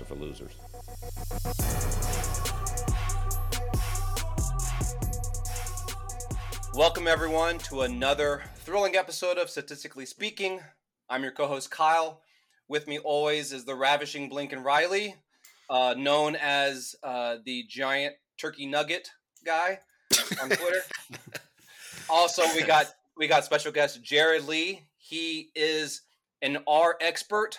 Are for losers. Welcome, everyone, to another thrilling episode of Statistically Speaking. I'm your co host, Kyle. With me always is the ravishing Blinken Riley, uh, known as uh, the giant turkey nugget guy on Twitter. also, we got we got special guest Jared Lee. He is an R expert.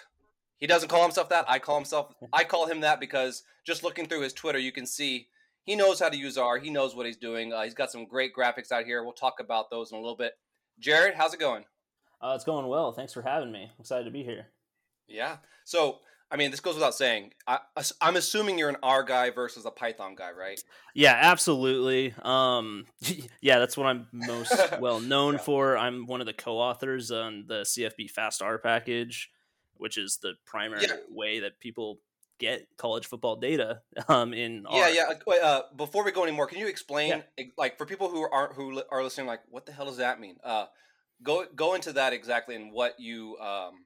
He doesn't call himself that. I call himself. I call him that because just looking through his Twitter, you can see he knows how to use R. He knows what he's doing. Uh, he's got some great graphics out here. We'll talk about those in a little bit. Jared, how's it going? Uh, it's going well. Thanks for having me. I'm excited to be here. Yeah. So, I mean, this goes without saying. I, am assuming you're an R guy versus a Python guy, right? Yeah, absolutely. Um, yeah, that's what I'm most well known yeah. for. I'm one of the co-authors on the CFB Fast R package, which is the primary yeah. way that people get college football data um, in yeah R. yeah uh, before we go anymore can you explain yeah. like for people who aren't who are listening like what the hell does that mean uh, go go into that exactly and what you um,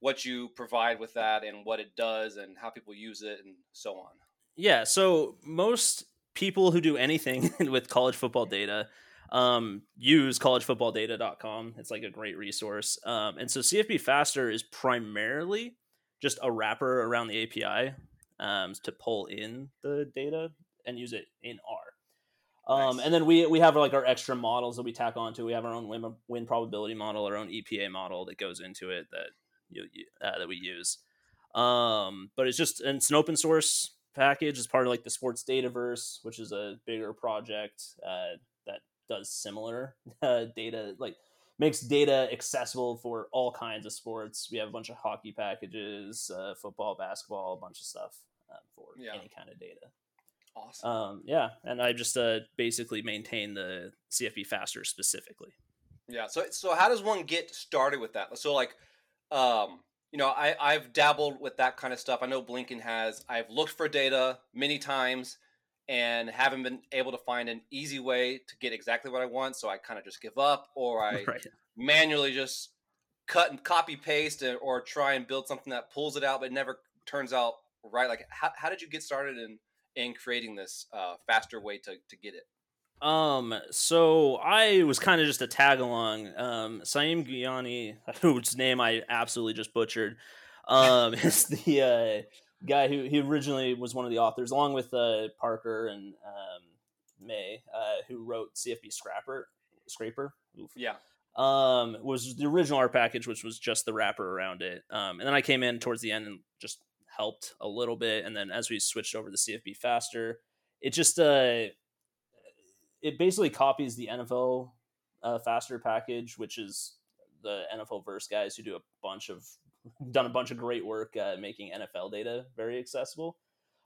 what you provide with that and what it does and how people use it and so on yeah so most people who do anything with college football data um, use collegefootballdata.com it's like a great resource um, and so cfbfastR is primarily just a wrapper around the API um, to pull in the data and use it in R. Um, nice. And then we we have like our extra models that we tack onto. We have our own win, win probability model, our own EPA model that goes into it that you, uh, that we use. Um, but it's just it's an open source package. It's part of like the Sports Dataverse, which is a bigger project uh, does similar uh, data like makes data accessible for all kinds of sports. We have a bunch of hockey packages, uh, football, basketball, a bunch of stuff uh, for yeah. any kind of data. Awesome. Um, yeah, and I just uh, basically maintain the cfbfastR specifically. Yeah. So so how does one get started with that? So like, um, you know, I I've dabbled with that kind of stuff. I know Blinken has. I've looked for data many times and haven't been able to find an easy way to get exactly what I want. So I kind of just give up or I right. manually just cut and copy paste or try and build something that pulls it out, but it never turns out right. Like, how, how did you get started in, in creating this uh, faster way to, to get it? Um, so I was kind of just a tag along. Um, Saiem Guiani, whose name I absolutely just butchered, um, is the uh, guy who he originally was one of the authors, along with uh, Parker and um, May, uh, who wrote CFB Scrapper. Scraper. Oof. Yeah. Um, was the original R package, which was just the wrapper around it. Um, and then I came in towards the end and just helped a little bit. And then as we switched over to cfbfastR, it just uh, it basically copies the NFL uh, fastR package, which is the nflverse guys who do a bunch of done a bunch of great work uh, making NFL data very accessible.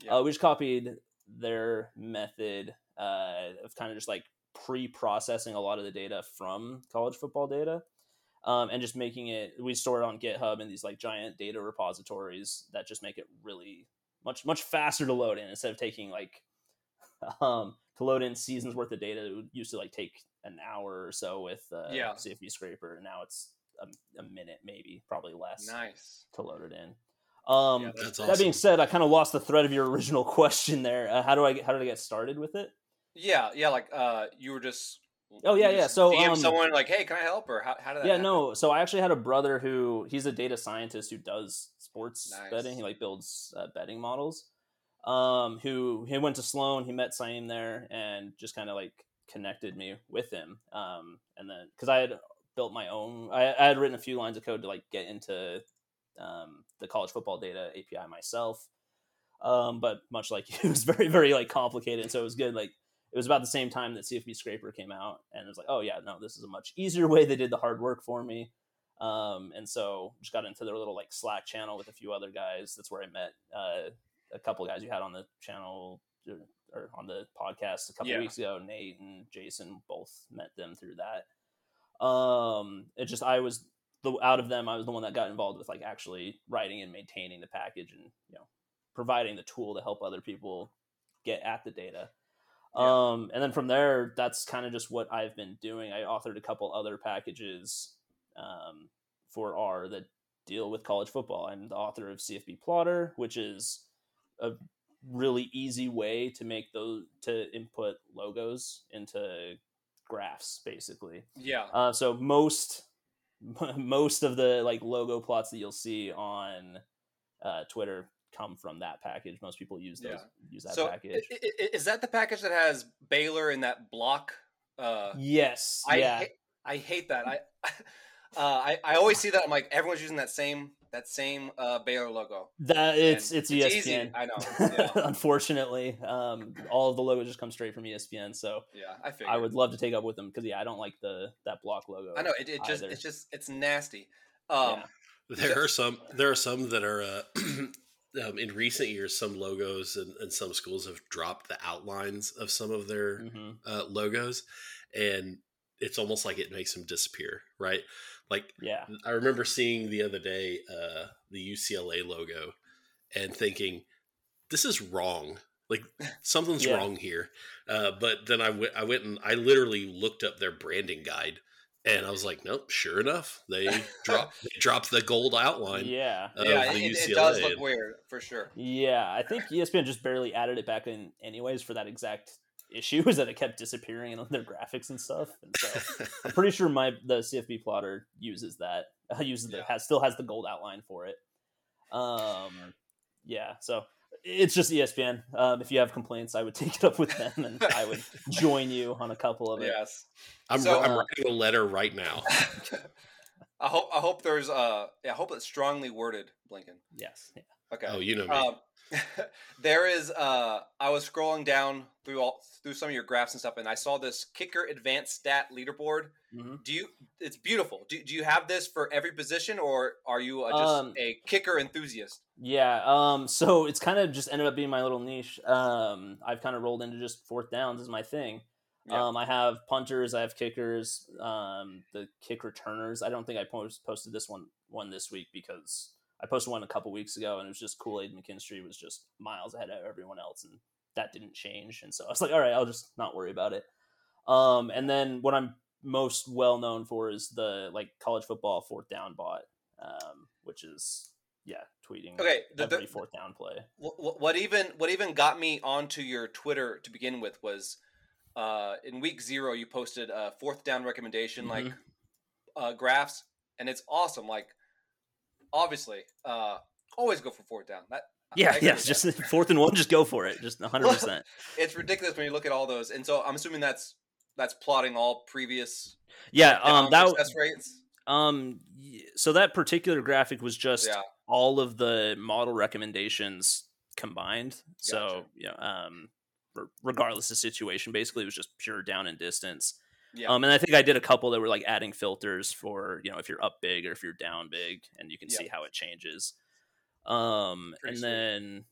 Yeah. Uh, we just copied their method uh, of kind of just like pre-processing a lot of the data from college football data um, and just making it we store it on github in these like giant data repositories that just make it really much much faster to load in instead of taking like um, to load in seasons worth of data it used to like take an hour or so with uh, yeah. cfb scraper and now it's a, a minute, maybe, probably less. Nice to load it in. Um, yeah, awesome. That being said, I kind of lost the thread of your original question there. Uh, how do I get, how did I get started with it? Yeah, yeah, like uh, you were just. Oh yeah, yeah. So DM um, someone like, hey, can I help? Or how, how did that? Yeah, happen? no. So I actually had a brother who he's a data scientist who does sports nice. betting. He like builds uh, betting models. Um, who he went to Sloan. He met Saiem there and just kind of like connected me with him. Um, and then because I had built my own. I, I, had written a few lines of code to like get into um, the college football data API myself. Um, but much like it was very very like complicated, so it was good. Like it was about the same time that CFB Scraper came out, and it was like, oh yeah, no, this is a much easier way. They did the hard work for me. Um, and so just got into their little like Slack channel with a few other guys. That's where I met uh, a couple guys you had on the channel or, or on the podcast a couple yeah. weeks ago. Nate and Jason both met them through that. Um, it just I was the out of them, I was the one that got involved with like actually writing and maintaining the package and you know providing the tool to help other people get at the data. Yeah. Um, and then from there, that's kind of just what I've been doing. I authored a couple other packages um, for R that deal with college football. I'm the author of cfbplotR, which is a really easy way to make those to input logos into graphs basically. Yeah. Uh, so most most of the like logo plots that you'll see on uh, twitter come from that package. Most people use those yeah. use that so package. is that the package that has baylor in that block? Uh yes I yeah. hate, i hate that. I uh, I, I always see that. I'm like everyone's using that same that same uh, Baylor logo. That it's and it's, it's ESPN. Easy. I know. Yeah. Unfortunately, um, all of the logos just come straight from ESPN. So yeah, I figured. I would love to take up with them because yeah, I don't like the that block logo. I know it, it just it's just it's nasty. Um, yeah. There are some there are some that are uh, um, in recent years. Some logos and, and, some schools have dropped the outlines of some of their mm-hmm. uh, logos, and it's almost like it makes them disappear. Right like, yeah, I remember seeing the other day uh, the UCLA logo and thinking, this is wrong. Like something's yeah. wrong here. Uh, but then I went, I went and I literally looked up their branding guide, and I was like, nope. Sure enough, they dropped they dropped the gold outline. Yeah, yeah, it, it, does look weird for sure. Yeah, I think ESPN just barely added it back in, anyways, for that exact issue is that it kept disappearing on their graphics and stuff. And so I'm pretty sure my the cfbplotR uses that. Uh, uses yeah. the has still has the gold outline for it. Um, yeah. So it's just ESPN. Um, if you have complaints, I would take it up with them, and I would join you on a couple of it. Yes, I'm, so, I'm uh, writing a letter right now. I hope I hope there's uh yeah, I hope it's strongly worded, Blinken. Yes. Yeah. Okay. Oh, you know me. Um, there is uh I was scrolling down through all through some of your graphs and stuff and I saw this kicker advanced stat leaderboard. Mm-hmm. Do you it's beautiful. Do, do you have this for every position or are you just um, a kicker enthusiast? Yeah, um so it's kind of just ended up being my little niche. Um I've kind of rolled into just fourth downs is my thing. Yeah. Um, I have punters, I have kickers, um, the kick returners. I don't think I post, posted this one one this week because I posted one a couple weeks ago, and it was just Kool Aid McKinstry was just miles ahead of everyone else, and that didn't change. And so I was like, all right, I'll just not worry about it. Um, and then what I'm most well known for is the like college football fourth down bot, um, which is yeah, tweeting okay, the, every the, fourth down play. What, what even what even got me onto your Twitter to begin with was uh, in week zero you posted a fourth down recommendation mm-hmm. like uh, graphs, and it's awesome. Like obviously, uh, always go for fourth down. That yeah, yeah, just fourth and one, just go for it, just 100. percent It's ridiculous when you look at all those, and so I'm assuming that's that's plotting all previous. Yeah, um, that success rates. Um, so that particular graphic was just yeah. all of the model recommendations combined. Gotcha. So yeah, um, regardless of situation, basically it was just pure down and distance. Yeah. Um, and I think I did a couple that were like adding filters for you know if you're up big or if you're down big, and you can see how it changes. Um, pretty and sweet. then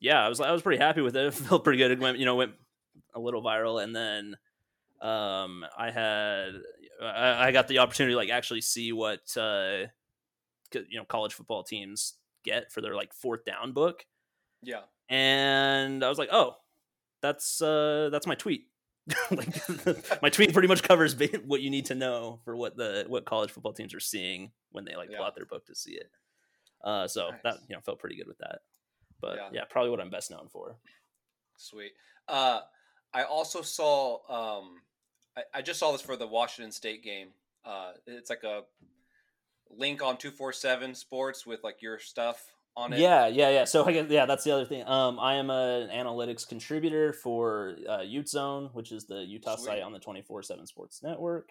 yeah, I was I was pretty happy with it. it. felt pretty good. It went you know went a little viral, and then um, I had I, I got the opportunity to like actually see what uh, you know college football teams get for their like fourth down book. Yeah, and I was like, oh, that's uh, that's my tweet like my tweet pretty much covers what you need to know for what the what college football teams are seeing when they like yeah. plot their book to see it. Uh, so nice. that you know felt pretty good with that. But yeah. yeah, probably what I'm best known for. Sweet. Uh, I also saw. Um, I, I just saw this for the Washington State game. Uh, it's like a link on two four seven Sports with like your stuff on it. Yeah, yeah, yeah. So I guess, yeah, that's the other thing. Um, I am an analytics contributor for uh, Ute Zone, which is the Utah Sweet. site on the twenty four seven Sports Network.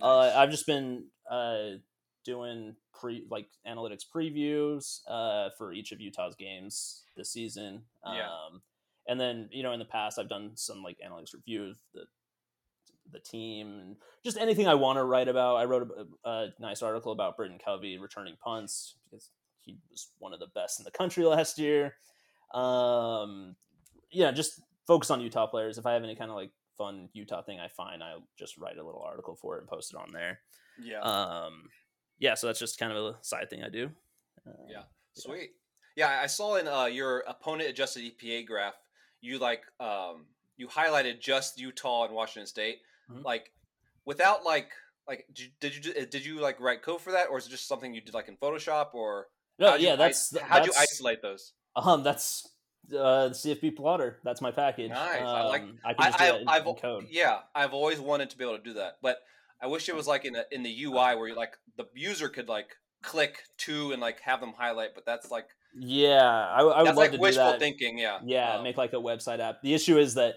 Uh, nice. Uh, I've just been uh, doing pre like analytics previews uh, for each of Utah's games this season. Yeah. Um, and then you know in the past I've done some like analytics reviews of the the team and just anything I want to write about. I wrote a, a nice article about Britton Covey returning punts because he was one of the best in the country last year. Um, yeah, just focus on Utah players. If I have any kind of like fun Utah thing I find, I'll just write a little article for it and post it on there. Yeah. Um, yeah. So that's just kind of a side thing I do. Uh, yeah. Sweet. Yeah, I saw in uh, your opponent adjusted EPA graph, you like um, you highlighted just Utah and Washington State, mm-hmm. like without like like did, did you did you like write code for that, or is it just something you did like in Photoshop, or no? Yeah, that's how do you isolate those? Um, that's uh, cfbplotR. That's my package. Nice. Um, I like. I can just do I, that in, I've, in code. Yeah, I've always wanted to be able to do that, but I wish it was like in the in the UI where you like the user could like click to and like have them highlight, but that's like Yeah, I, I would love like to do wishful that. thinking. Yeah. Yeah, Um, make like a website app. The issue is that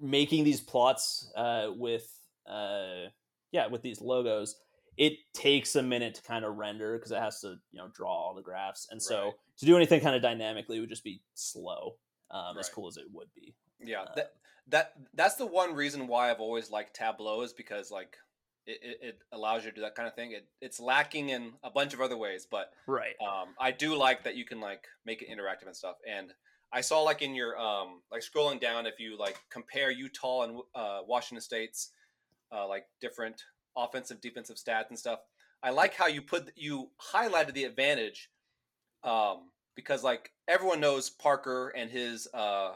making these plots uh, with uh, yeah with these logos, it takes a minute to kind of render because it has to you know draw all the graphs, and so Right. to do anything kind of dynamically would just be slow, um, as cool as it would be. Yeah, Uh, that that that's the one reason why I've always liked Tableau is because like it, it, it allows you to do that kind of thing. It it's lacking in a bunch of other ways, but Right. um, I do like that you can like make it interactive and stuff. And I saw like in your um like scrolling down if you like compare Utah and uh, Washington State's uh, like different offensive defensive stats and stuff. I like how you put you highlighted the advantage um, because like everyone knows Parker and his uh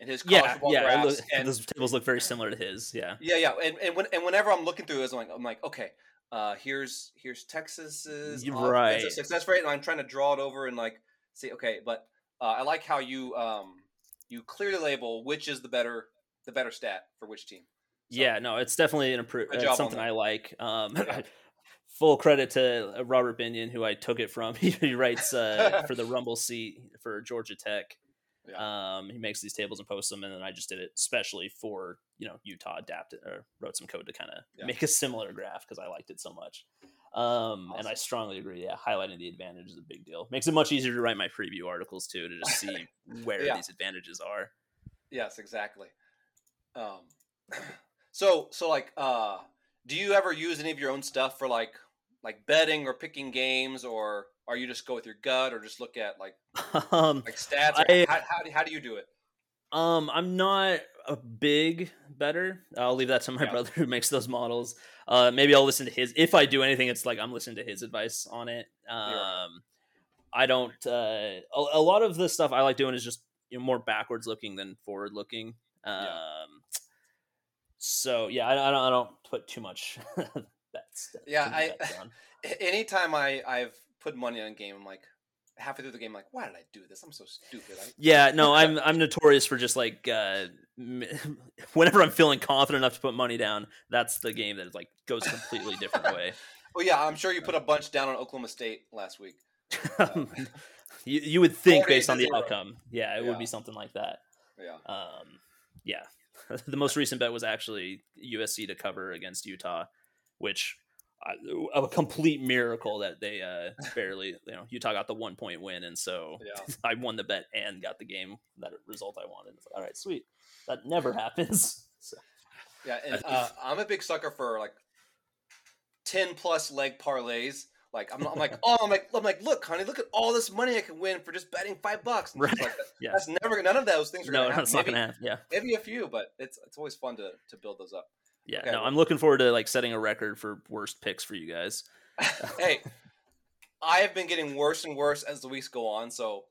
and his college Yeah, yeah. look- and those tables look very similar to his. Yeah. yeah, yeah, and and, when, and whenever I'm looking through this, I'm like, I'm like, okay, uh, here's here's Texas's right. success rate, and I'm trying to draw it over and like see, okay, but uh, I like how you um you clearly label which is the better the better stat for which team. Yeah, no, it's definitely an improvement. job on something. I like. Um, Yeah. full credit to uh, Robert Binion, who I took it from. He, writes uh, for the Rumble seat for Georgia Tech. Um, he makes these tables and posts them, and then I just did it specially for you know Utah. Adapted or wrote some code to kind of Yeah. make a similar graph because I liked it so much. Um, and I strongly agree. Yeah, highlighting the advantage is a big deal. Makes it much easier to write my preview articles too to just see where Yeah. these advantages are. Yes, exactly. Um, so so like, uh, do you ever use any of your own stuff for like like betting or picking games, or are you just go with your gut, or just look at like um, like stats? I- how, how, do- how do you do it? Um, I'm not a big better. I'll leave that to my Yeah. brother who makes those models. Uh, maybe I'll listen to his. If I do anything, it's like I'm listening to his advice on it. Um, right. I don't. Uh, a, a lot of the stuff I like doing is just you know, more backwards looking than forward looking. Um, so yeah, I, I don't. I don't put too much bets. Yeah, I- Anytime I I've put money on a game, I'm like halfway through the game, I'm like, why did I do this? I'm so stupid. I, Yeah, no, I'm I'm notorious for just like uh, whenever I'm feeling confident enough to put money down, that's the game that like goes completely different way. well, yeah, I'm sure you put a bunch down on Oklahoma State last week. you you would think based on the zero. outcome, yeah, it Yeah. would be something like that. Yeah. Um, yeah, the most recent bet was actually USC to cover against Utah, which uh, a complete miracle that they uh, barely, you know, Utah got the one point win, and so Yeah. I won the bet and got the game that result I wanted. Like, all right, sweet. That never happens. So, Yeah, and uh, I'm a big sucker for like ten plus leg parlays. Like I'm, I'm like, oh, I'm like, I'm like, look, honey, look at all this money I can win for just betting five bucks. Right. like, that- yeah. That's never. None of those things are No, gonna happen. not maybe, gonna happen. Yeah, maybe a few, but it's it's always fun to to build those up. yeah. Okay, no, I'm looking forward to like setting a record for worst picks for you guys. hey, I have been getting worse and worse as the weeks go on, so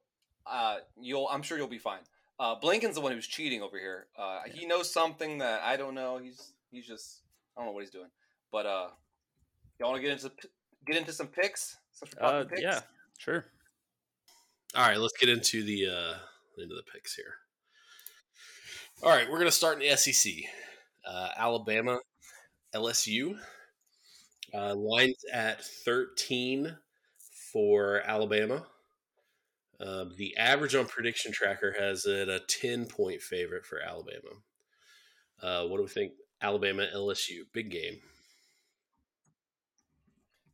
uh, you'll I'm sure you'll be fine. Uh, Blinken's the one who's cheating over here. Uh, He knows something that I don't know. He's he's just I don't know what he's doing. But uh, y'all want to get into get into some picks? Since Uh, picks? yeah, sure. All right, let's get into the uh into the picks here. All right, we're gonna start in the SEC. Uh, Alabama, LSU. Uh, lines at thirteen for Alabama. Um, the average on prediction tracker has it a ten point favorite for Alabama. Uh, what do we think? Alabama, LSU, big game.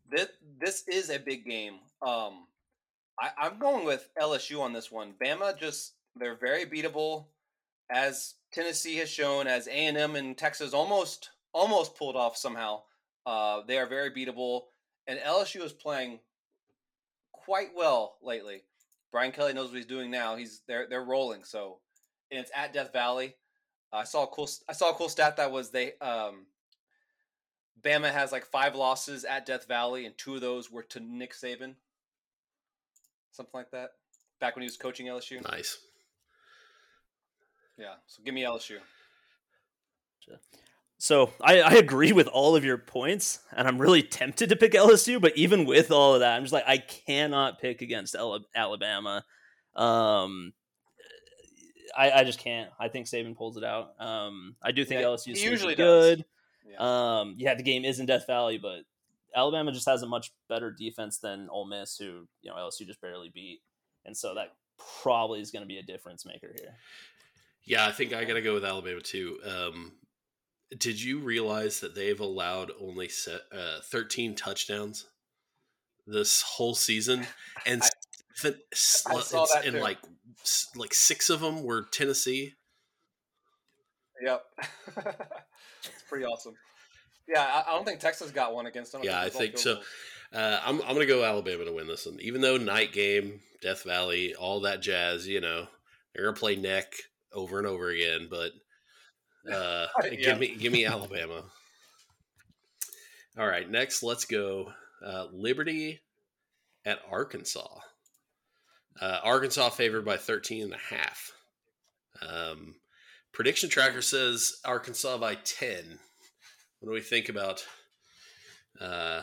This this is a big game. Um, I, I'm going with LSU on this one. Bama just they're very beatable, as Tennessee has shown, as A and M and Texas almost almost pulled off somehow. Uh, they are very beatable, and LSU is playing quite well lately. Brian Kelly knows what he's doing now. He's they're they're rolling. So, and it's at Death Valley. I saw a cool I saw a cool stat that was they um Bama has like five losses at Death Valley, and two of those were to Nick Saban. Something like that. Back when he was coaching LSU. Nice. Yeah. So give me LSU. so I, I agree with all of your points, and I'm really tempted to pick LSU. But even with all of that, I'm just like I cannot pick against Alabama. Um, I, I just can't. I think Saban pulls it out. Um, I do think yeah, LSU is usually good. Yeah. Um, yeah, the game is in Death Valley, but Alabama just has a much better defense than Ole Miss, who you know LSU just barely beat, and so that probably is going to be a difference maker here. Yeah, I think I got to go with Alabama too. Um, did you realize that they've allowed only set, uh, 13 touchdowns this whole season, and I, I saw that and too. like like six of them were Tennessee. Yep, it's pretty awesome. Yeah, I, I, don't think Texas got one against them. Yeah, I think so. Uh, I'm I'm gonna go Alabama to win this one, even though night game, Death Valley, all that jazz. You know, they're gonna play neck over and over again, but uh, yeah. give me give me Alabama. All right, next let's go uh, Liberty at Arkansas. Uh, Arkansas favored by 13 and a half. Um, prediction tracker says Arkansas by 10. What do we think about uh,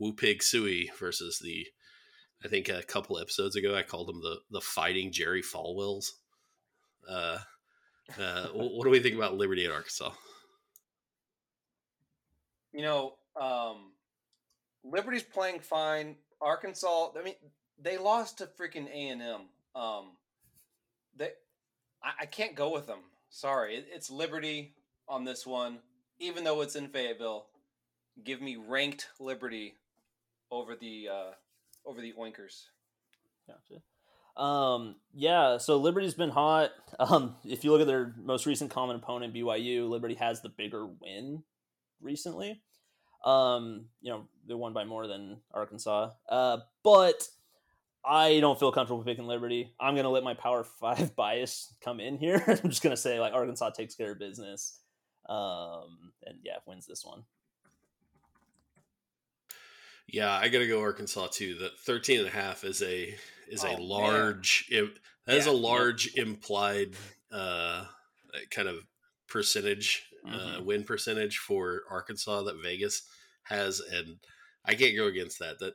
Woo Pig Sooie versus the? I think a couple episodes ago I called them the the fighting Jerry Falwells. Uh, uh, what do we think about Liberty at Arkansas? You know, um, Liberty's playing fine. Arkansas, I mean, they lost to freaking A and M. Um, they, I, I, can't go with them. Sorry, it's Liberty on this one, even though it's in Fayetteville. Give me ranked Liberty over the uh, over the Oinkers. Gotcha. Um, yeah, so Liberty's been hot. Um, if you look at their most recent common opponent, BYU, Liberty has the bigger win recently. Um, you know, they won by more than Arkansas. Uh, but I don't feel comfortable picking Liberty. I'm gonna let my Power Five bias come in here. I'm just gonna say like Arkansas takes care of business. Um, and yeah, wins this one. Yeah, I gotta go Arkansas too. The 13 and a half is a is oh, a large it, that yeah, is a large implied uh kind of percentage uh, mm-hmm. uh, win percentage for Arkansas that Vegas has and I can't go against that. That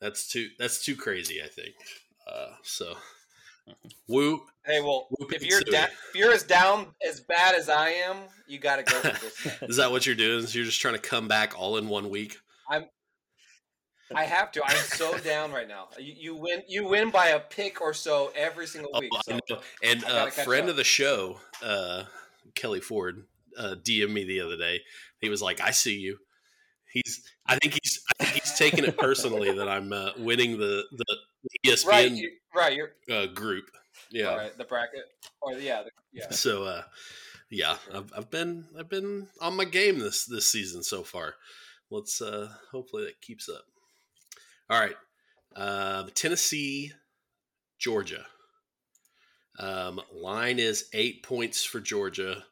that's too that's too crazy, I think. Uh so woo Hey, well, if you're da- if you're as down as bad as I am, you got to go for this. is that what you're doing? Is you're just trying to come back all in one week? I'm I have to. I'm so down right now. You, you, win. You win by a pick or so every single oh, week. Oh, so and a uh, friend up. of the show, uh, Kelly Ford, uh, DM'd me the other day. He was like, "I see you." He's. I think he's. I think he's taking it personally that I'm uh, winning the the ESPN right, you, right you're, uh, group. Yeah, right, the bracket or yeah, the, yeah. So, uh, yeah, I've, I've been I've been on my game this this season so far. Let's uh hopefully that keeps up. All right. Uh, Tennessee, Georgia. Um, line is eight points for Georgia.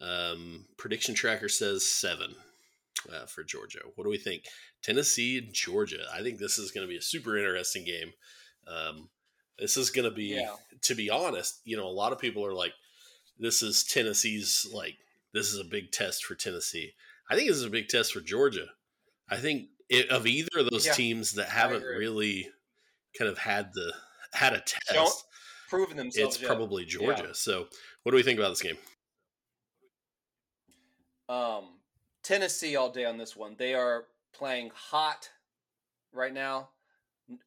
Um, prediction tracker says seven uh, for Georgia. What do we think? Tennessee, and Georgia. I think this is going to be a super interesting game. Um, this is going to be, yeah. to be honest, you know, a lot of people are like, this is Tennessee's, like, this is a big test for Tennessee. I think this is a big test for Georgia. I think it, of either of those yeah, teams that haven't really kind of had the had a test, Don't proven themselves. It's yet. probably Georgia. Yeah. So, what do we think about this game? Um, Tennessee all day on this one. They are playing hot right now.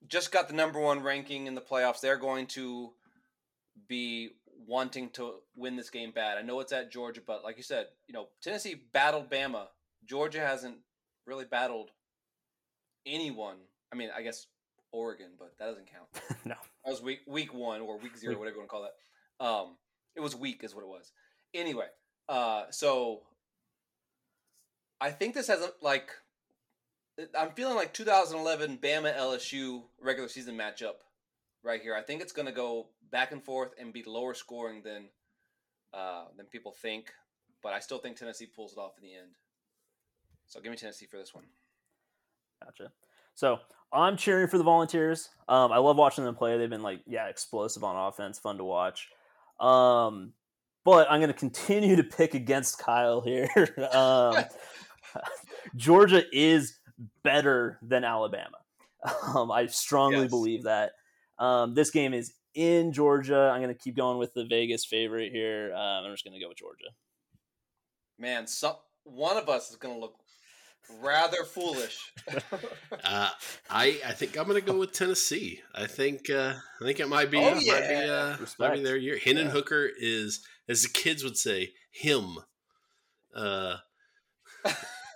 Just got the number one ranking in the playoffs. They're going to be wanting to win this game bad. I know it's at Georgia, but like you said, you know, Tennessee battled Bama. Georgia hasn't really battled anyone. I mean, I guess Oregon, but that doesn't count. no, that was week week one or week zero, whatever you want to call that. Um, it was weak, is what it was. Anyway, uh, so I think this has a, like I'm feeling like 2011 Bama LSU regular season matchup right here. I think it's going to go back and forth and be lower scoring than uh, than people think, but I still think Tennessee pulls it off in the end. So give me Tennessee for this one. Gotcha. So I'm cheering for the Volunteers. Um, I love watching them play. They've been like, yeah, explosive on offense, fun to watch. Um, but I'm going to continue to pick against Kyle here. um, Georgia is better than Alabama. Um, I strongly yes. believe that. Um, this game is in Georgia. I'm going to keep going with the Vegas favorite here. Um, I'm just going to go with Georgia. Man, some one of us is going to look rather foolish. uh, I I think I'm going to go with Tennessee. I think uh, I think it might be oh, yeah. might be, uh, might be their year. Hendon yeah. Hooker is, as the kids would say, him. Uh,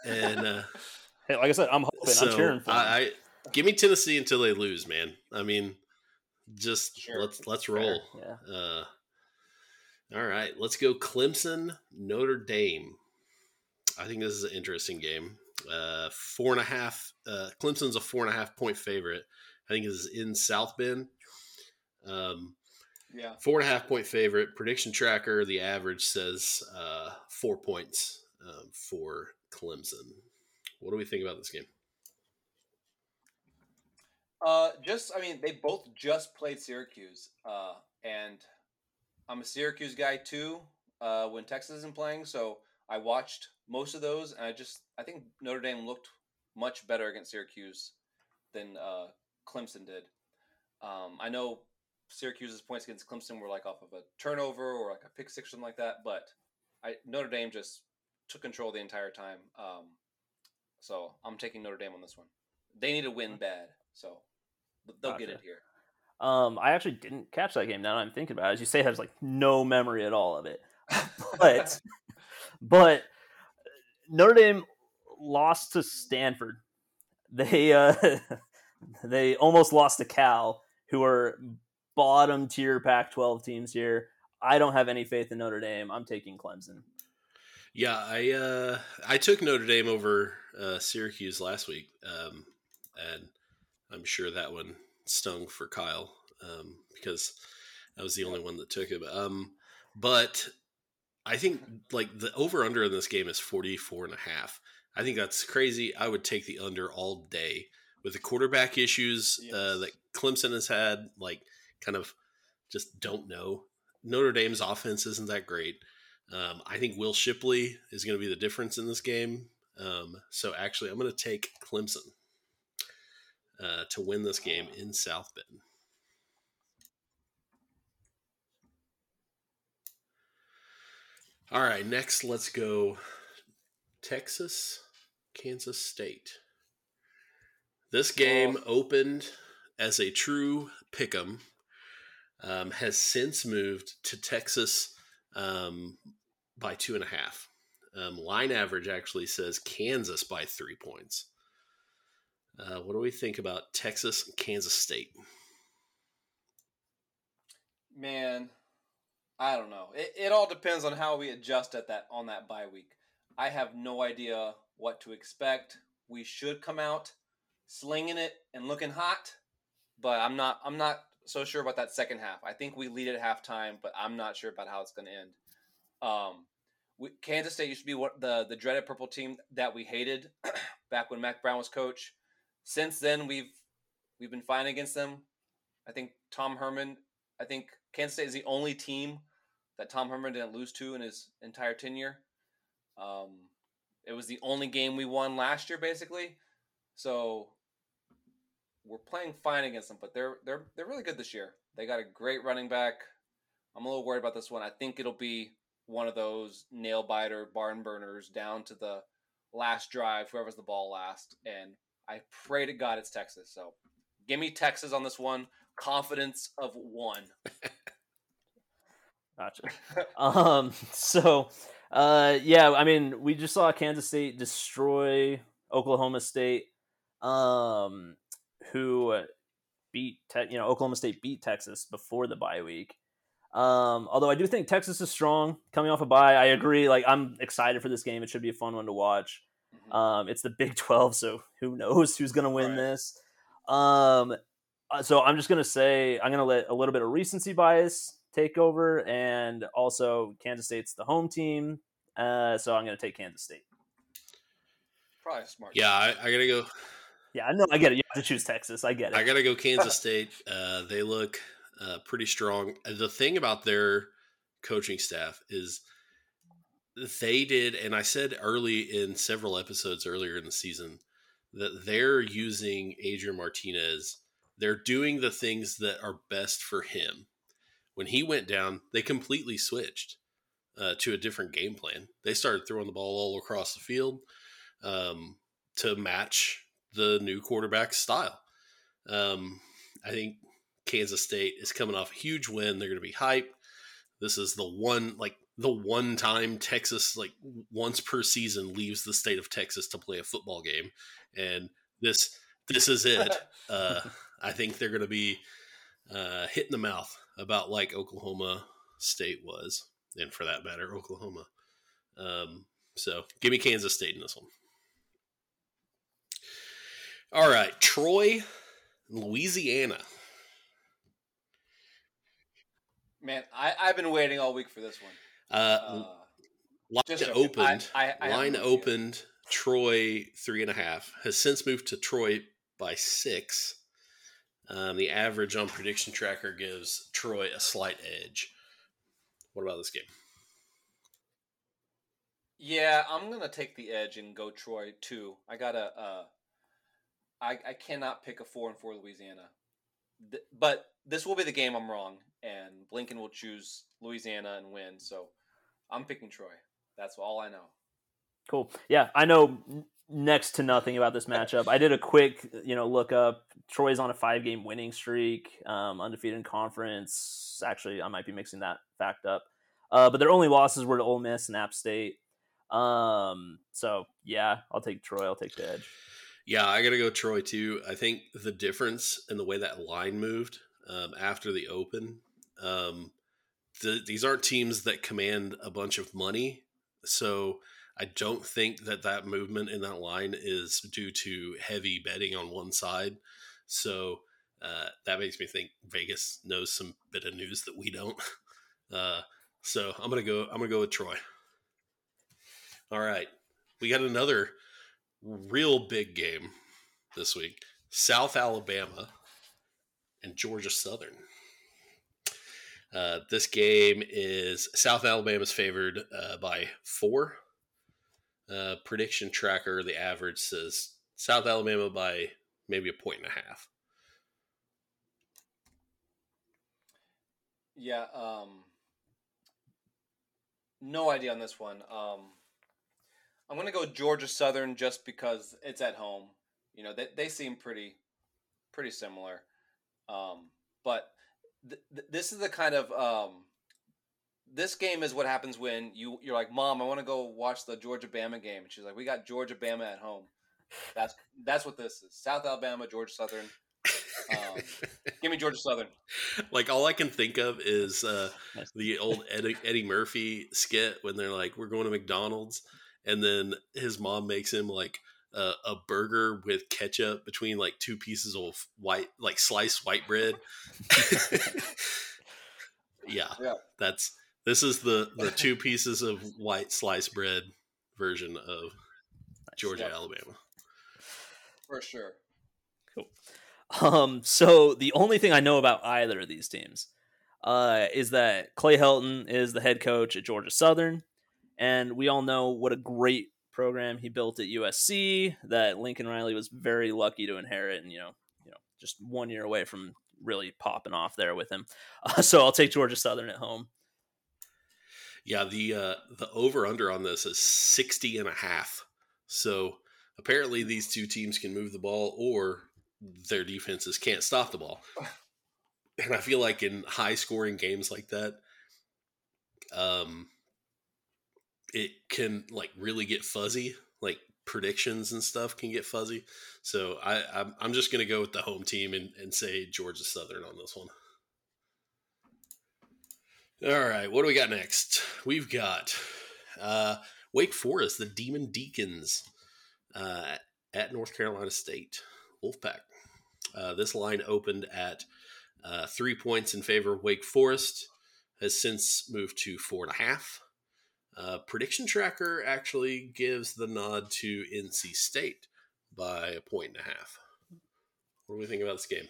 and uh, hey, like I said, I'm hoping. So I'm cheering for. I, I, give me Tennessee until they lose, man. I mean, just sure. let's let's roll. Fair. Yeah. Uh, all right, let's go Clemson Notre Dame. I think this is an interesting game. Uh, four and a half. Uh, Clemson's a four and a half point favorite. I think this is in South Bend. Um, yeah, four and a half point favorite. Prediction tracker. The average says uh, four points um, for Clemson. What do we think about this game? Uh, just I mean, they both just played Syracuse, uh, and I'm a Syracuse guy too. Uh, when Texas isn't playing, so I watched most of those, and I just I think Notre Dame looked much better against Syracuse than uh, Clemson did. Um, I know Syracuse's points against Clemson were like off of a turnover or like a pick six or something like that, but I, Notre Dame just took control the entire time. Um, so I'm taking Notre Dame on this one. They need to win bad, so they'll gotcha. get it here. Um, I actually didn't catch that game. Now I'm thinking about it. As you say, I have like no memory at all of it. But but Notre Dame lost to Stanford. They uh, they almost lost to Cal, who are bottom tier Pac-12 teams here. I don't have any faith in Notre Dame. I'm taking Clemson. Yeah, I uh, I took Notre Dame over uh, Syracuse last week, um, and I'm sure that one stung for Kyle um, because I was the only one that took it. Um, but I think like the over under in this game is 44 and a half. I think that's crazy. I would take the under all day with the quarterback issues uh, yes. uh, that Clemson has had. Like, kind of just don't know. Notre Dame's offense isn't that great. Um, I think Will Shipley is going to be the difference in this game. Um, so actually, I'm going to take Clemson uh, to win this game in South Bend. All right, next let's go Texas, Kansas State. This game oh. opened as a true pick'em. Um, has since moved to Texas um, by two and a half. Um, line average actually says Kansas by three points. Uh, what do we think about Texas and Kansas State? Man, I don't know. It, it all depends on how we adjust at that on that bye week. I have no idea what to expect. We should come out slinging it and looking hot, but I'm not. I'm not so sure about that second half. I think we lead at halftime, but I'm not sure about how it's going to end. Um, we, Kansas State used to be what the the dreaded purple team that we hated back when Mack Brown was coach. Since then, we've we've been fine against them. I think Tom Herman. I think Kansas State is the only team that Tom Herman didn't lose to in his entire tenure. Um, it was the only game we won last year, basically. So we're playing fine against them, but they're they're they're really good this year. They got a great running back. I'm a little worried about this one. I think it'll be one of those nail biter barn burners down to the last drive, whoever's the ball last. And I pray to God it's Texas. So give me Texas on this one. Confidence of one. gotcha. um, so uh, yeah, I mean, we just saw Kansas State destroy Oklahoma State, um, who beat te- you know Oklahoma State beat Texas before the bye week. Um, although I do think Texas is strong coming off a bye. I agree. Like I'm excited for this game. It should be a fun one to watch. Mm-hmm. Um, it's the Big Twelve, so who knows who's going to win right. this? Um, uh, so I'm just going to say I'm going to let a little bit of recency bias take over, and also Kansas State's the home team, uh, so I'm going to take Kansas State. Probably smart. Yeah, I, I got to go. Yeah, I know. I get it. You have to choose Texas. I get it. I got to go Kansas State. Uh, they look uh, pretty strong. The thing about their coaching staff is they did, and I said early in several episodes earlier in the season that they're using Adrian Martinez. They're doing the things that are best for him. When he went down, they completely switched uh, to a different game plan. They started throwing the ball all across the field um, to match the new quarterback style. Um, I think Kansas State is coming off a huge win. They're going to be hyped. This is the one, like the one time Texas, like once per season, leaves the state of Texas to play a football game, and this this is it. Uh, I think they're going to be uh, hit in the mouth about like Oklahoma State was, and for that matter, Oklahoma. Um, so give me Kansas State in this one. All right, Troy, Louisiana. Man, I, I've been waiting all week for this one. Uh, uh line opened. I, I, line opened. Troy three and a half has since moved to Troy by six. Um, the average on prediction tracker gives Troy a slight edge. What about this game? Yeah, I'm gonna take the edge and go Troy too. I gotta. Uh, I I cannot pick a four and four Louisiana, Th- but this will be the game I'm wrong, and Blinken will choose Louisiana and win. So I'm picking Troy. That's all I know. Cool. Yeah, I know next to nothing about this matchup. I did a quick, you know, look up. Troy's on a five-game winning streak, um, undefeated in conference. Actually, I might be mixing that fact up. Uh, but their only losses were to Ole Miss and App State. Um, so yeah, I'll take Troy. I'll take the edge. Yeah, I got to go Troy too. I think the difference in the way that line moved um, after the Open. Um, the, these aren't teams that command a bunch of money, so I don't think that that movement in that line is due to heavy betting on one side. So uh, that makes me think Vegas knows some bit of news that we don't. Uh, so I'm gonna go. I'm gonna go with Troy. All right, we got another real big game this week: South Alabama and Georgia Southern. Uh, this game is South Alabama's favored uh, by four. Uh, prediction tracker, the average says South Alabama by maybe a point and a half. Yeah, um, no idea on this one. Um, I'm to go Georgia Southern just because it's at home. You know, they, they seem pretty pretty similar. Um, but th- th- this is the kind of um, this game is what happens when you you're like, Mom, I want to go watch the Georgia Bama game, and she's like, We got Georgia Bama at home. That's that's what this is. South Alabama, Georgia Southern. Um, give me Georgia Southern. Like all I can think of is uh, the old Eddie, Eddie Murphy skit when they're like, "We're going to McDonald's," and then his mom makes him like a, a, burger with ketchup between like two pieces of white, like sliced white bread. yeah, yeah, that's this is the the two pieces of white sliced bread version of Georgia, yep. Alabama. For sure. Cool. Um, so the only thing I know about either of these teams uh, is that Clay Helton is the head coach at Georgia Southern, and we all know what a great program he built at USC that Lincoln Riley was very lucky to inherit, and you know, you know, just one year away from really popping off there with him. Uh, so I'll take Georgia Southern at home. Yeah, the uh, the over under on this is 60 and a half. So apparently these two teams can move the ball or their defenses can't stop the ball. And I feel like in high scoring games like that, um, it can like really get fuzzy. Like predictions and stuff can get fuzzy. So I, I'm, I'm just going to go with the home team and, and say Georgia Southern on this one. All right, what do we got next? We've got uh, Wake Forest, the Demon Deacons uh, at North Carolina State. Wolfpack. Uh, this line opened at uh, three points in favor of Wake Forest, has since moved to four and a half. Uh, prediction tracker actually gives the nod to NC State by a point and a half. What do we think about this game?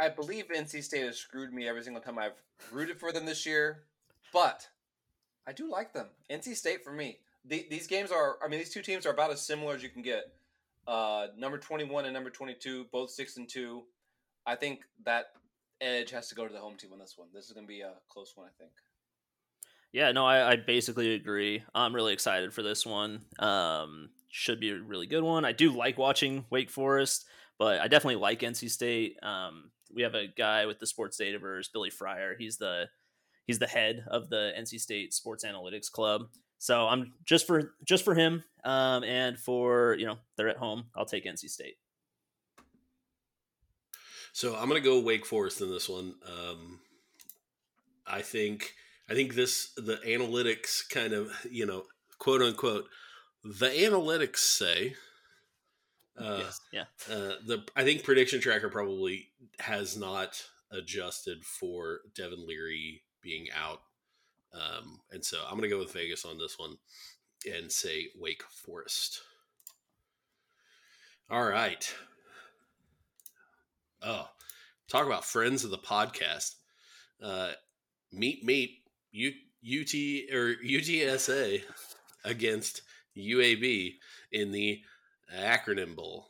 I believe NC State has screwed me every single time I've rooted for them this year, but I do like them. NC State for me. The, these games are, I mean, these two teams are about as similar as you can get. Uh, number 21 and number 22, both 6 and 2. I think that edge has to go to the home team on this one. This is going to be a close one, I think. Yeah, no, I, I, basically agree. I'm really excited for this one. Um, should be a really good one. I do like watching Wake Forest, but I definitely like NC State. Um, we have a guy with the Sports Dataverse, Billy Fryer. He's the he's the head of the NC State Sports Analytics Club. So I'm just for just for him, um, and for you know they're at home. I'll take NC State. So I'm gonna go Wake Forest in this one. Um, I think I think this the analytics kind of you know quote unquote the analytics say. Uh, yes, yeah. Uh, the I think prediction tracker probably has not adjusted for Devin Leary being out, um, and so I'm going to go with Vegas on this one and say Wake Forest. All right. Oh, talk about friends of the podcast. Uh, meet meet U, UT or UTSA against UAB in the acronym bowl.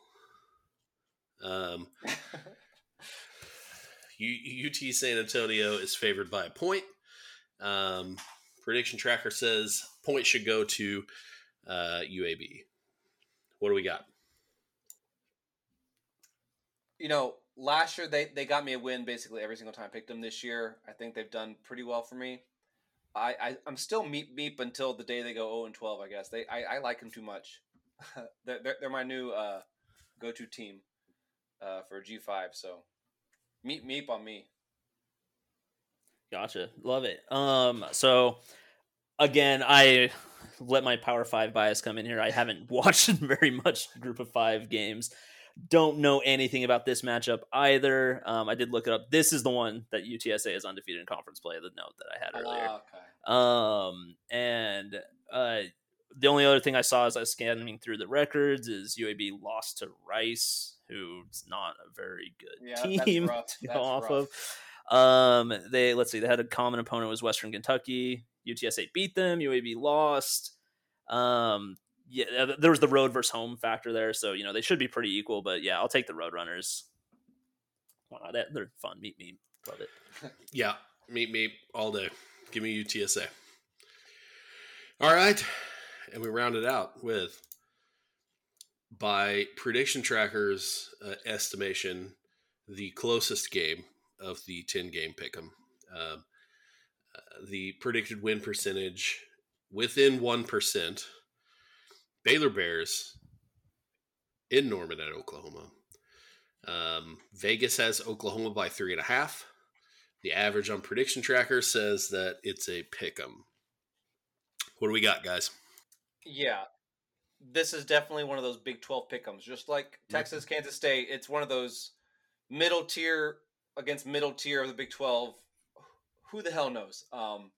Um, UT San Antonio is favored by a point. Um, prediction tracker says point should go to uh, UAB. What do we got? You know, last year they, they got me a win basically every single time I picked them. This year, I think they've done pretty well for me. I, I I'm still meep meep until the day they go 0 and 12. I guess they I, I like them too much. they're, they're, they're my new uh, go to team uh, for G5. So meep meep on me. Gotcha, love it. Um, so again, I let my Power Five bias come in here. I haven't watched very much Group of Five games. Don't know anything about this matchup either. Um, I did look it up. This is the one that UTSA is undefeated in conference play. The note that I had earlier. Oh, okay. Um, and uh, the only other thing I saw as I was scanning through the records is UAB lost to Rice, who's not a very good yeah, team to go off rough. of. Um, they let's see, they had a common opponent was Western Kentucky. UTSA beat them. UAB lost. Um, yeah, there was the road versus home factor there, so you know they should be pretty equal. But yeah, I'll take the Roadrunners. Wow, they're fun. Meet me, love it. yeah, meet me all day. Give me UTSA. All right, and we round it out with by prediction trackers uh, estimation the closest game of the 10 game pick'em um, uh, the predicted win percentage within 1% Baylor Bears in Norman at Oklahoma. Um, Vegas has Oklahoma by three and a half. The average on prediction tracker says that it's a pick 'em. What do we got, guys? Yeah, this is definitely one of those Big Twelve pick'ems. Just like Texas, mm-hmm. Kansas State, it's one of those middle tier against middle tier of the Big Twelve. Who the hell knows? Um,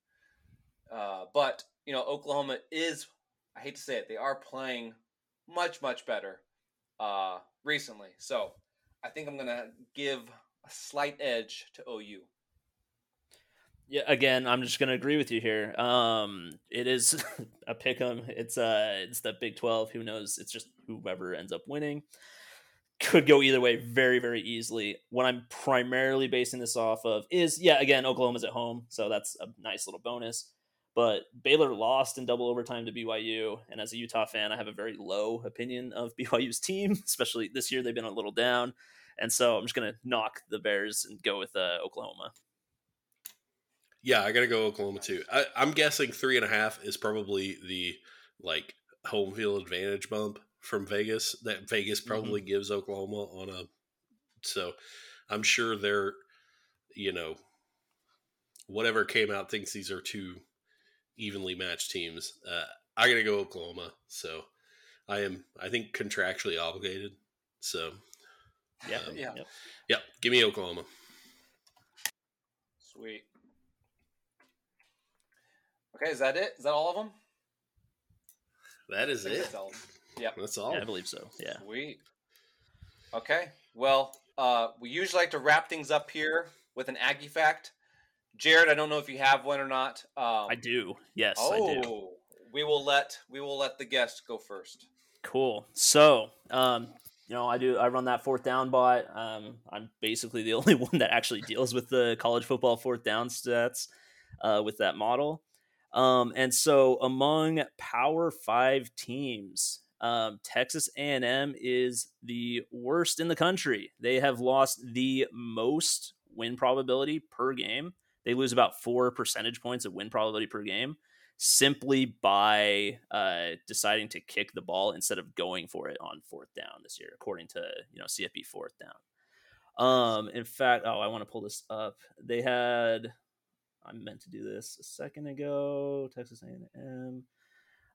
uh, but you know, Oklahoma is I hate to say it, they are playing much much better uh, recently. So I think I'm gonna give a slight edge to OU. Yeah, again, I'm just gonna agree with you here. Um, it is a pick 'em. It's uh, it's the Big Twelve. Who knows? It's just whoever ends up winning. Could go either way very, very easily. What I'm primarily basing this off of is, yeah, again, Oklahoma's at home, so that's a nice little bonus. But Baylor lost in double overtime to BYU. And as a Utah fan, I have a very low opinion of BYU's team, especially this year. They've been a little down. And so I'm just going to knock the Bears and go with uh, Oklahoma. Yeah, I got to go Oklahoma too. I, I'm guessing three and a half is probably the like home field advantage bump from Vegas that Vegas mm-hmm. probably mm-hmm. gives Oklahoma on a. So I'm sure they're, you know, whatever came out thinks these are two evenly matched teams. Uh, I gotta go Oklahoma. So I am, I think, contractually obligated. So yeah, um, yeah, yep. yep. Give me Oklahoma. Sweet. Okay, is that it? Is that all of them? That is it. Yeah, that's all. Yeah, I believe so. Yeah. Sweet. Okay. Well, uh, we usually like to wrap things up here with an Aggie fact. Jared, I don't know if you have one or not. Um, I do. Yes, oh, I do. We will let we will let the guest go first. Cool. So, um, you know, I do. I run that fourth down bot. Um, I'm basically the only one that actually deals with the college football fourth down stats uh, with that model. Um, and so, among Power Five teams, um, Texas A&M is the worst in the country. They have lost the most win probability per game. They lose about four percentage points of win probability per game simply by uh, deciding to kick the ball instead of going for it on fourth down this year, according to you know CFP fourth down. Um, in fact, oh, I want to pull this up. They had I meant to do this a second ago. Texas A&M.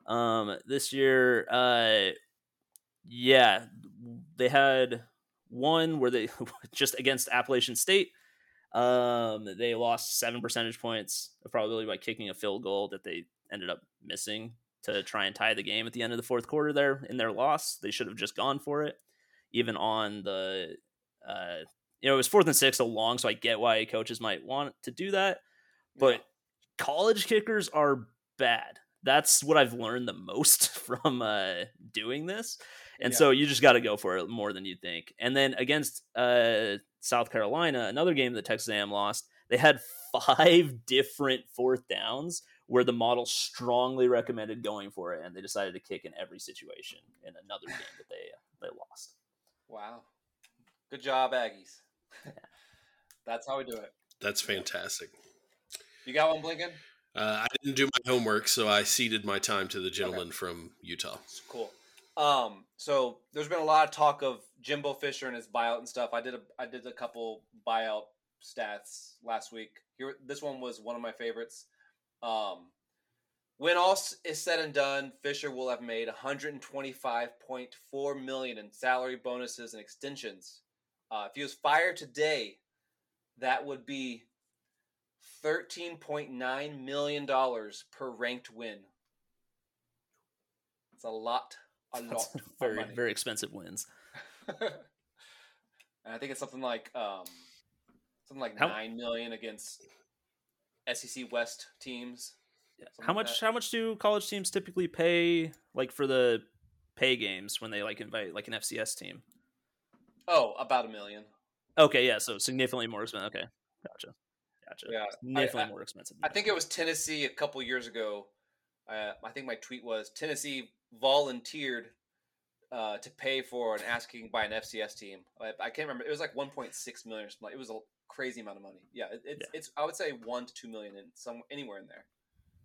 Um, this year, uh, yeah, they had one where they just against Appalachian State. Um, they lost seven percentage points of probability by kicking a field goal that they ended up missing to try and tie the game at the end of the fourth quarter. There in their loss, they should have just gone for it, even on the. Uh, you know, it was fourth and six so long, so I get why coaches might want to do that. But college kickers are bad that's what I've learned the most from uh, doing this. And yeah. so you just got to go for it more than you think. And then against uh, South Carolina, another game that Texas A&M lost, they had five different fourth downs where the model strongly recommended going for it, and they decided to kick in every situation in another game that they uh, they lost. Wow, good job, Aggies. Yeah. That's how we do it. That's fantastic. You got one, Blinken? Uh, I didn't do my homework, so I ceded my time to the gentleman okay. from Utah. Cool. Um, so there's been a lot of talk of Jimbo Fisher and his buyout and stuff. I did a I did a couple buyout stats last week. Here, this one was one of my favorites. Um, when all is said and done, Fisher will have made 125.4 million in salary bonuses and extensions. Uh, if he was fired today, that would be $13.9 million per ranked win. It's a lot, a lot. Very, very expensive wins. and I think it's something like um, something like how, nine million against SEC West teams. How much? Like how much do college teams typically pay, like for the pay games when they like invite like an FCS team? Oh, about a million. Okay, yeah, so significantly more expensive. Okay, gotcha. Gotcha. Yeah, definitely I, more expensive. I think it was Tennessee a couple years ago. Uh, I think my tweet was Tennessee volunteered uh, to pay for an asking by an FCS team. I, I, can't remember. It was like 1.6 million. It was a crazy amount of money. Yeah, it, it's yeah. it's I would say one to two million in some anywhere in there.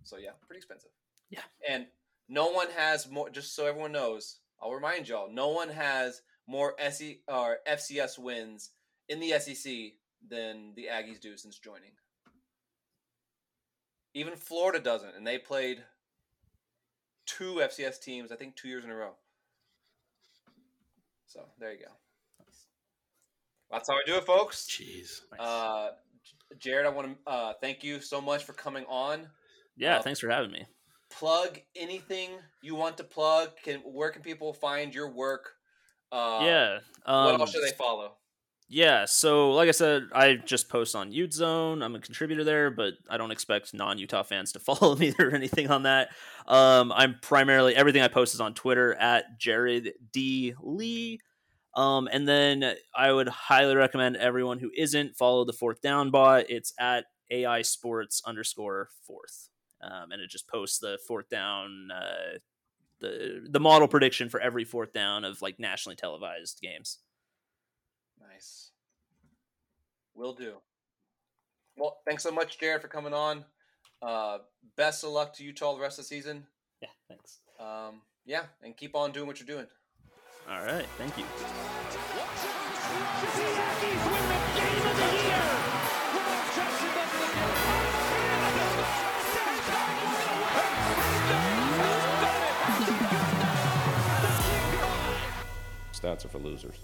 So yeah, pretty expensive. Yeah, and no one has more. Just so everyone knows, I'll remind y'all: no one has more SE or FCS wins in the SEC than the Aggies do since joining. Even Florida doesn't, and they played two FCS teams, I think, two years in a row. So there you go. That's how I do it, folks. Jeez. Uh, Jared, I want to uh, thank you so much for coming on. Yeah, uh, thanks for having me. Plug anything you want to plug. Can where can people find your work? Uh, yeah. Um, what else should they follow? Yeah, so like I said, I just post on Ute Zone. I'm a contributor there, but I don't expect non-Utah fans to follow me or anything on that. Um, I'm primarily everything I post is on Twitter at Jared D Lee. Um, and then I would highly recommend everyone who isn't follow the fourth down bot. It's at AI Sports underscore fourth, um, and it just posts the fourth down, uh, the the model prediction for every fourth down of like nationally televised games. Nice. Will do. Well, thanks so much, Jared, for coming on. Uh, best of luck to Utah the rest of the season. Yeah, thanks. Um, yeah, and keep on doing what you're doing. All right, thank you. Stats are for losers.